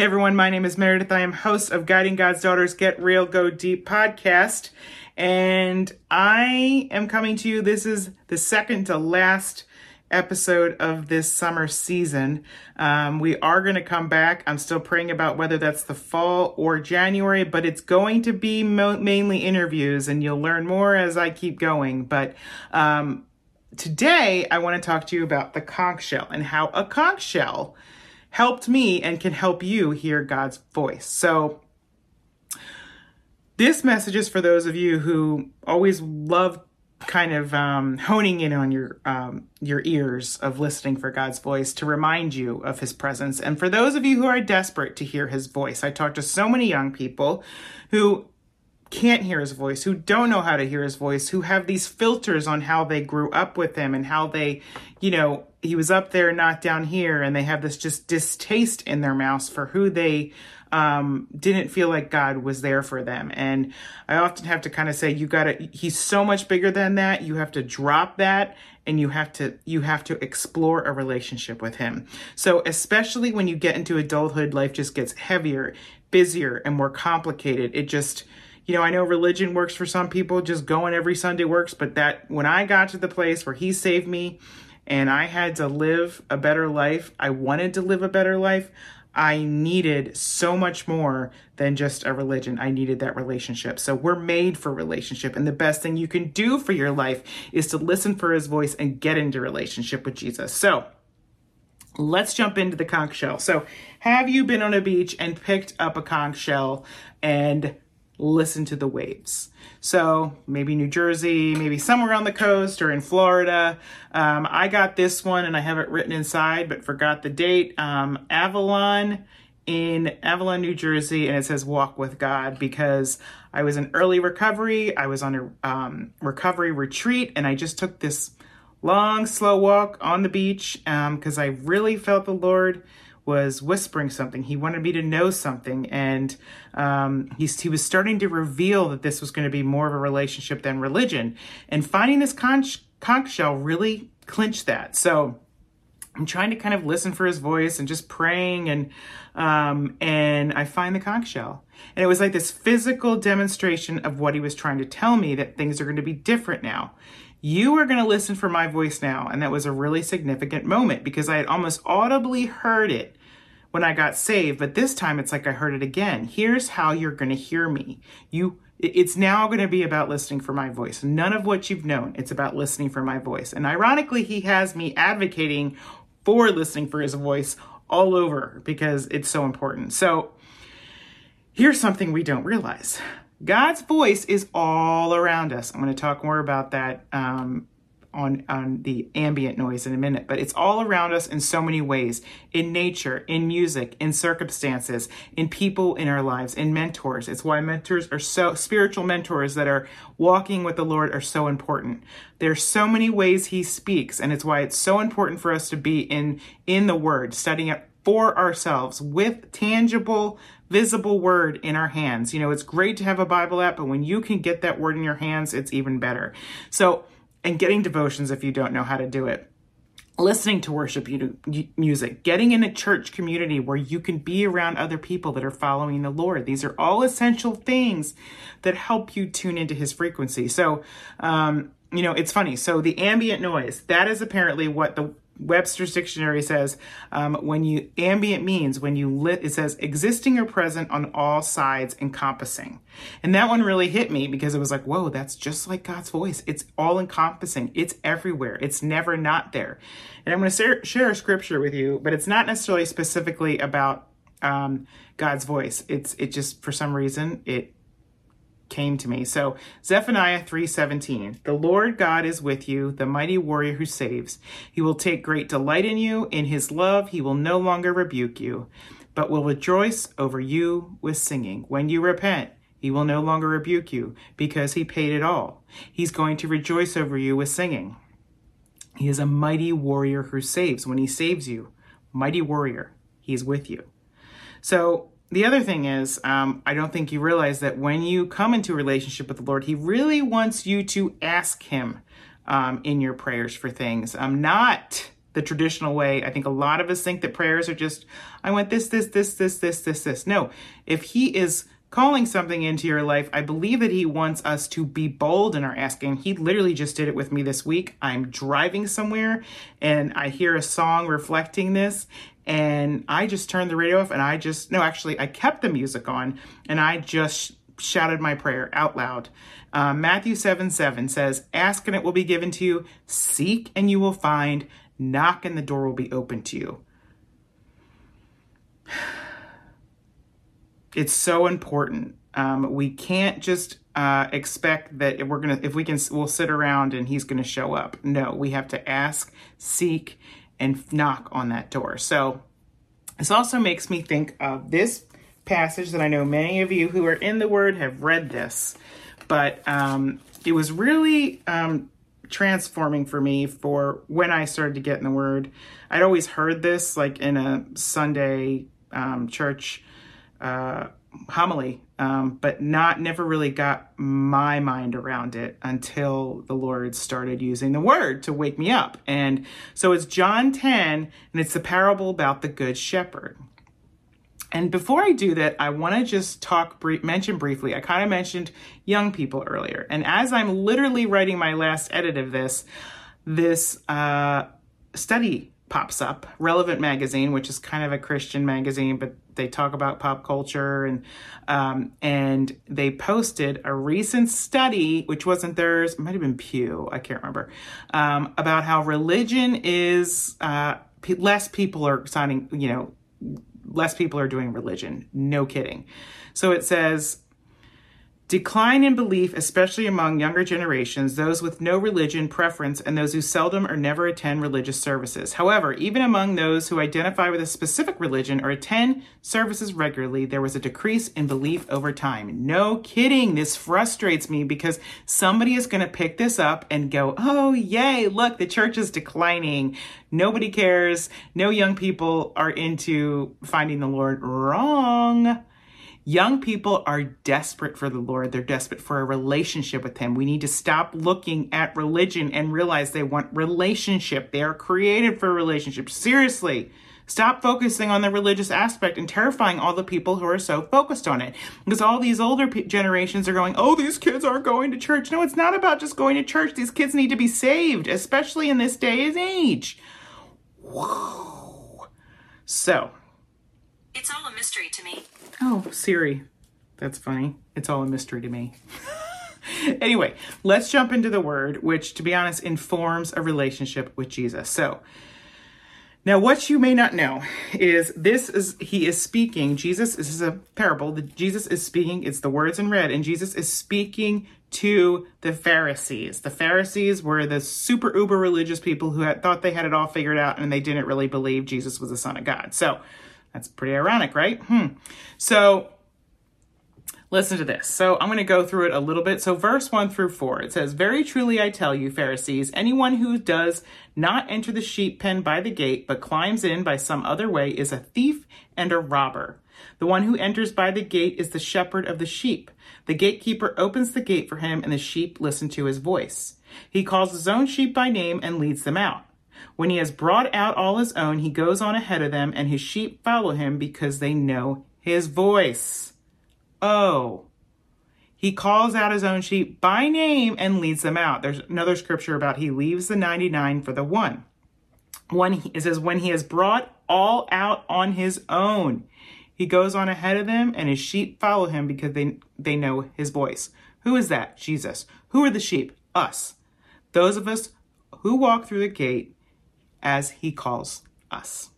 Hey everyone, my name is Meredith. I am host of Guiding God's Daughters Get Real Go Deep podcast. And I am coming to you. This is the second to last episode of this summer season. Um, we are going to come back. I'm still praying about whether that's the fall or January, but it's going to be mo- mainly interviews, and you'll learn more as I keep going. But um, today, I want to talk to you about the conch shell and how a conch shell helped me and can help you hear God's voice. So, this message is for those of you who always love kind of um, honing in on your um, your ears of listening for God's voice to remind you of His presence. And for those of you who are desperate to hear His voice, I talk to so many young people who can't hear his voice, who don't know how to hear his voice, who have these filters on how they grew up with him and how they, you know, he was up there, not down here, and they have this just distaste in their mouths for who they um, didn't feel like God was there for them. And I often have to kind of say, you gotta, he's so much bigger than that. You have to drop that and you have to, you have to explore a relationship with him. So especially when you get into adulthood, life just gets heavier, busier, and more complicated. It just, you know, I know religion works for some people, just going every Sunday works, but that when I got to the place where he saved me and I had to live a better life, I wanted to live a better life. I needed so much more than just a religion. I needed that relationship. So we're made for relationship. And the best thing you can do for your life is to listen for his voice and get into relationship with Jesus. So let's jump into the conch shell. So have you been on a beach and picked up a conch shell and listen to the waves. So maybe New Jersey, maybe somewhere on the coast or in Florida. Um, I got this one and I have it written inside, but forgot the date. Um, Avalon in Avalon, New Jersey, and it says walk with God because I was in early recovery. I was on a um, recovery retreat and I just took this long, slow walk on the beach because um, I really felt the Lord was whispering something. He wanted me to know something, and um, he, was starting to reveal that this was going to be more of a relationship than religion. And finding this conch, conch shell really clinched that. So I'm trying to kind of listen for his voice and just praying, and um, and I find the conch shell, and it was like this physical demonstration of what he was trying to tell me that things are going to be different now you are going to listen for my voice now. And that was a really significant moment because I had almost audibly heard it when I got saved, but this time it's like I heard it again. Here's how you're going to hear me. You it's now going to be about listening for my voice. None of what you've known. It's about listening for my voice. And ironically, he has me advocating for listening for his voice all over because it's so important. So here's something we don't realize. God's voice is all around us. I'm going to talk more about that um, on, on the ambient noise in a minute, but it's all around us in so many ways in nature, in music, in circumstances, in people in our lives, in mentors. It's why mentors are so, spiritual mentors that are walking with the Lord are so important. There's so many ways He speaks, and it's why it's so important for us to be in, in the Word, studying it for ourselves with tangible visible word in our hands. You know, it's great to have a Bible app, but when you can get that word in your hands, it's even better. So and getting devotions if you don't know how to do it listening to worship music, getting in a church community where you can be around other people that are following the Lord. These are all essential things that help you tune into his frequency. So, um, you know, it's funny. So the ambient noise, that is apparently what the Webster's dictionary says um, when you ambient means when you lit it says existing or present on all sides encompassing. And that one really hit me because it was like whoa that's just like god's voice. It's all encompassing. It's everywhere. It's never not there. And i'm going to share a scripture with you but it's not necessarily specifically about um, god's voice. It's it just for some reason it came to me. So Zephaniah 3:17. The Lord God is with you, the mighty warrior who saves. He will take great delight in you, in his love he will no longer rebuke you, but will rejoice over you with singing. When you repent, he will no longer rebuke you because he paid it all. He's going to rejoice over you with singing. He is a mighty warrior who saves. When he saves you, mighty warrior, he's with you. So the other thing is, um, I don't think you realize that when you come into a relationship with the Lord, He really wants you to ask Him um, in your prayers for things. Um, not the traditional way. I think a lot of us think that prayers are just, I want this, this, this, this, this, this, this. No, if He is calling something into your life, I believe that He wants us to be bold in our asking. He literally just did it with me this week. I'm driving somewhere and I hear a song reflecting this. And I just turned the radio off and I just, no, actually, I kept the music on and I just shouted my prayer out loud. Uh, Matthew 7 7 says, Ask and it will be given to you, seek and you will find, knock and the door will be open to you. It's so important. Um, we can't just uh, expect that we're gonna if we can we'll sit around and he's gonna show up. No, we have to ask, seek, and knock on that door. So this also makes me think of this passage that I know many of you who are in the Word have read this, but um, it was really um, transforming for me for when I started to get in the Word. I'd always heard this like in a Sunday um, church uh, homily, um, but not never really got my mind around it until the Lord started using the Word to wake me up. And so it's John 10, and it's the parable about the Good Shepherd. And before I do that, I want to just talk, brief, mention briefly. I kind of mentioned young people earlier. And as I'm literally writing my last edit of this, this uh, study pops up, Relevant Magazine, which is kind of a Christian magazine, but they talk about pop culture and um, and they posted a recent study, which wasn't theirs, might have been Pew, I can't remember, um, about how religion is uh, less people are signing, you know, less people are doing religion. No kidding. So it says, Decline in belief, especially among younger generations, those with no religion preference, and those who seldom or never attend religious services. However, even among those who identify with a specific religion or attend services regularly, there was a decrease in belief over time. No kidding. This frustrates me because somebody is going to pick this up and go, oh, yay, look, the church is declining. Nobody cares. No young people are into finding the Lord. Wrong. Young people are desperate for the Lord. They're desperate for a relationship with Him. We need to stop looking at religion and realize they want relationship. They are created for relationship. Seriously. Stop focusing on the religious aspect and terrifying all the people who are so focused on it. Because all these older p- generations are going, oh, these kids aren't going to church. No, it's not about just going to church. These kids need to be saved, especially in this day and age. Whoa. So. It's all a mystery to me. Oh, Siri. That's funny. It's all a mystery to me. anyway, let's jump into the word, which, to be honest, informs a relationship with Jesus. So, now what you may not know is this is he is speaking. Jesus, this is a parable. The, Jesus is speaking. It's the words in red, and Jesus is speaking to the Pharisees. The Pharisees were the super uber religious people who had, thought they had it all figured out, and they didn't really believe Jesus was the Son of God. So that's pretty ironic, right? Hmm. So listen to this. So I'm going to go through it a little bit. So verse 1 through 4, it says, Very truly I tell you, Pharisees, anyone who does not enter the sheep pen by the gate, but climbs in by some other way is a thief and a robber. The one who enters by the gate is the shepherd of the sheep. The gatekeeper opens the gate for him, and the sheep listen to his voice. He calls his own sheep by name and leads them out. When he has brought out all his own, he goes on ahead of them, and his sheep follow him because they know his voice. Oh. He calls out his own sheep by name and leads them out. There's another scripture about he leaves the 99 for the one. One it says when he has brought all out on his own, he goes on ahead of them and his sheep follow him because they they know his voice. Who is that? Jesus. Who are the sheep? Us. Those of us who walk through the gate as he calls us.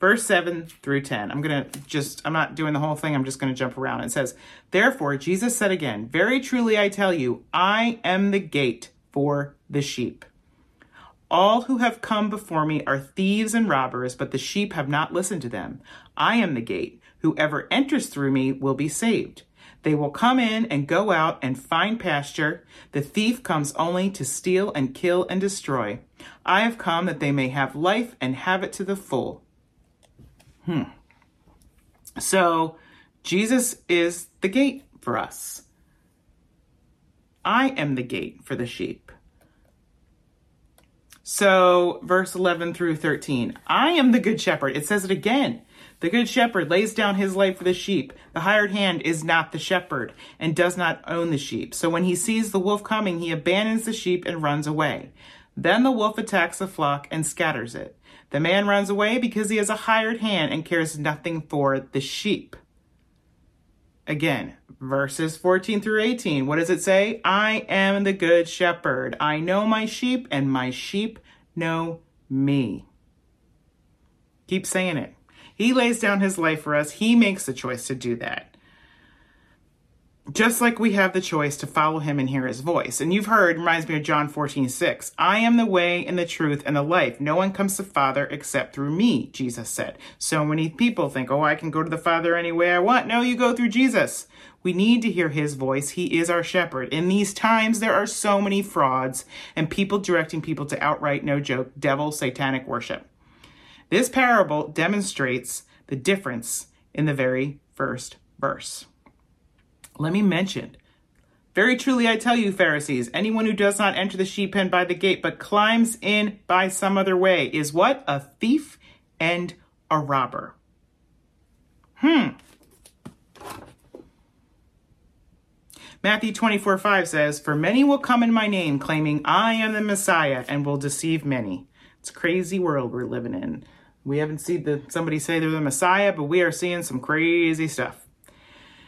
Verse 7 through 10. I'm going to just, I'm not doing the whole thing. I'm just going to jump around. It says, Therefore, Jesus said again, Very truly I tell you, I am the gate for the sheep. All who have come before me are thieves and robbers, but the sheep have not listened to them. I am the gate. Whoever enters through me will be saved. They will come in and go out and find pasture. The thief comes only to steal and kill and destroy. I have come that they may have life and have it to the full. Hmm. So, Jesus is the gate for us. I am the gate for the sheep. So, verse 11 through 13 I am the good shepherd. It says it again. The good shepherd lays down his life for the sheep. The hired hand is not the shepherd and does not own the sheep. So when he sees the wolf coming, he abandons the sheep and runs away. Then the wolf attacks the flock and scatters it. The man runs away because he has a hired hand and cares nothing for the sheep. Again, verses 14 through 18. What does it say? I am the good shepherd. I know my sheep, and my sheep know me. Keep saying it. He lays down his life for us. He makes the choice to do that. Just like we have the choice to follow him and hear his voice. And you've heard, reminds me of John 14, 6. I am the way and the truth and the life. No one comes to Father except through me, Jesus said. So many people think, oh, I can go to the Father any way I want. No, you go through Jesus. We need to hear his voice. He is our shepherd. In these times, there are so many frauds and people directing people to outright, no joke, devil satanic worship. This parable demonstrates the difference in the very first verse. Let me mention very truly, I tell you, Pharisees, anyone who does not enter the sheep pen by the gate, but climbs in by some other way, is what? A thief and a robber. Hmm. Matthew 24 5 says, For many will come in my name, claiming I am the Messiah, and will deceive many. It's a crazy world we're living in. We haven't seen the, somebody say they're the Messiah, but we are seeing some crazy stuff.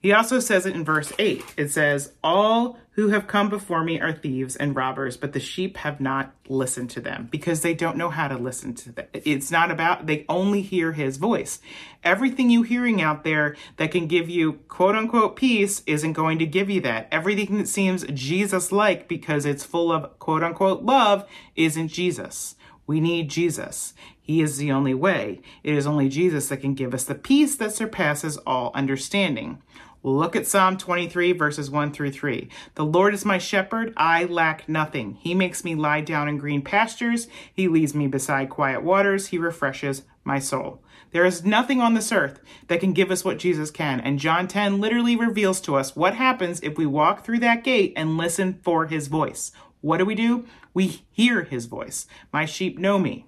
He also says it in verse 8. It says, All who have come before me are thieves and robbers, but the sheep have not listened to them because they don't know how to listen to them. It's not about, they only hear his voice. Everything you hearing out there that can give you quote unquote peace isn't going to give you that. Everything that seems Jesus like because it's full of quote unquote love isn't Jesus. We need Jesus. He is the only way. It is only Jesus that can give us the peace that surpasses all understanding. Look at Psalm 23, verses 1 through 3. The Lord is my shepherd, I lack nothing. He makes me lie down in green pastures, He leads me beside quiet waters, He refreshes my soul. There is nothing on this earth that can give us what Jesus can. And John 10 literally reveals to us what happens if we walk through that gate and listen for his voice. What do we do? We hear his voice. My sheep know me.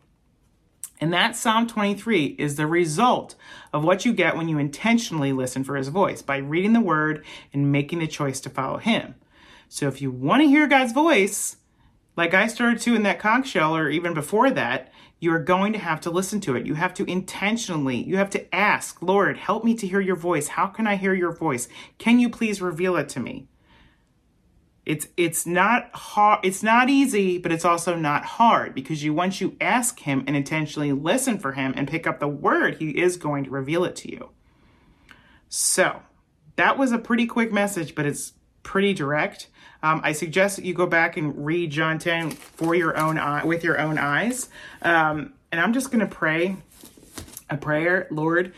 And that Psalm 23 is the result of what you get when you intentionally listen for his voice by reading the word and making the choice to follow him. So if you want to hear God's voice, like I started to in that conch shell or even before that, you are going to have to listen to it. You have to intentionally, you have to ask, Lord, help me to hear your voice. How can I hear your voice? Can you please reveal it to me? It's it's not hard it's not easy, but it's also not hard because you once you ask him and intentionally listen for him and pick up the word, he is going to reveal it to you. So, that was a pretty quick message, but it's pretty direct. Um, I suggest that you go back and read John 10 for your own eye, with your own eyes. Um, and I'm just going to pray a prayer, Lord.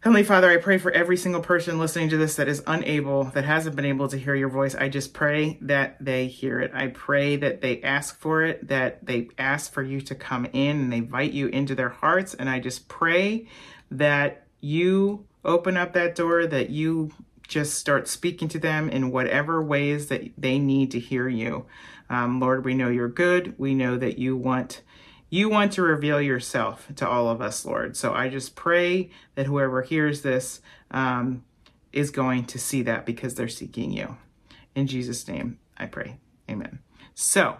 Heavenly Father, I pray for every single person listening to this that is unable, that hasn't been able to hear your voice. I just pray that they hear it. I pray that they ask for it, that they ask for you to come in and they invite you into their hearts. And I just pray that you open up that door, that you just start speaking to them in whatever ways that they need to hear you. Um, Lord, we know you're good. We know that you want you want to reveal yourself to all of us, Lord. So I just pray that whoever hears this um, is going to see that because they're seeking you. In Jesus' name, I pray. Amen. So,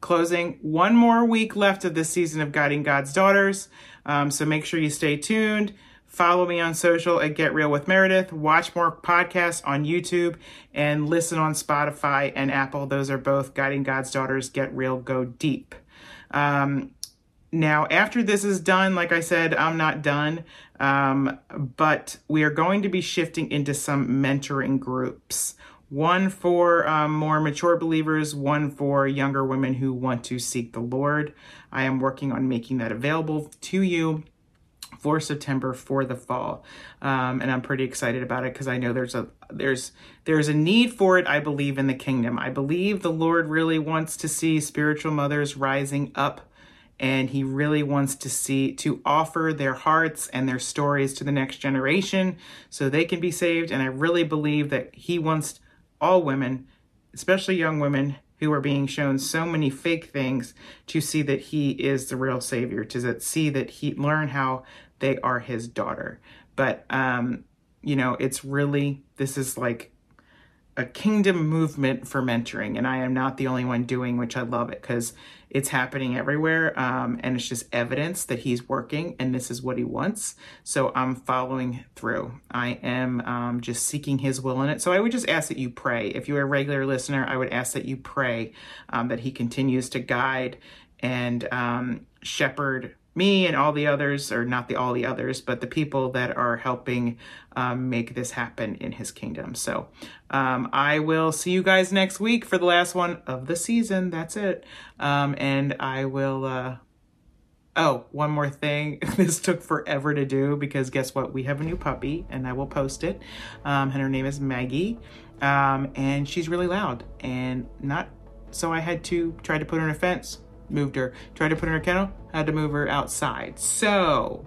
closing, one more week left of this season of Guiding God's Daughters. Um, so make sure you stay tuned. Follow me on social at Get Real with Meredith. Watch more podcasts on YouTube and listen on Spotify and Apple. Those are both Guiding God's Daughters Get Real Go Deep. Um, now, after this is done, like I said, I'm not done, um, but we are going to be shifting into some mentoring groups. One for um, more mature believers, one for younger women who want to seek the Lord. I am working on making that available to you for September for the fall, um, and I'm pretty excited about it because I know there's a there's there's a need for it. I believe in the kingdom. I believe the Lord really wants to see spiritual mothers rising up, and He really wants to see to offer their hearts and their stories to the next generation so they can be saved. And I really believe that He wants all women, especially young women, who are being shown so many fake things to see that he is the real savior, to see that he learn how they are his daughter. But um, you know, it's really this is like a kingdom movement for mentoring, and I am not the only one doing, which I love it because it's happening everywhere, um, and it's just evidence that he's working and this is what he wants. So I'm following through. I am um, just seeking his will in it. So I would just ask that you pray. If you're a regular listener, I would ask that you pray um, that he continues to guide and um, shepherd me and all the others, or not the all the others, but the people that are helping um, make this happen in his kingdom. So um, I will see you guys next week for the last one of the season. That's it. Um, and I will. Uh, oh, one more thing. this took forever to do because guess what? We have a new puppy, and I will post it. Um, and her name is Maggie, um, and she's really loud and not. So I had to try to put her in a fence moved her. Tried to put her in a kennel, had to move her outside. So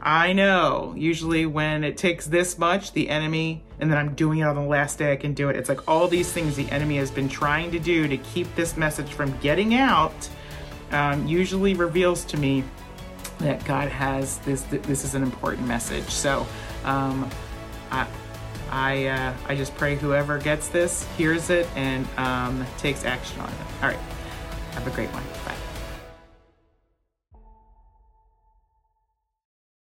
I know usually when it takes this much, the enemy, and then I'm doing it on the last day I can do it. It's like all these things the enemy has been trying to do to keep this message from getting out, um, usually reveals to me that God has this. This is an important message. So, um, I. I, uh, I just pray whoever gets this hears it and um, takes action on it. All right. Have a great one. Bye.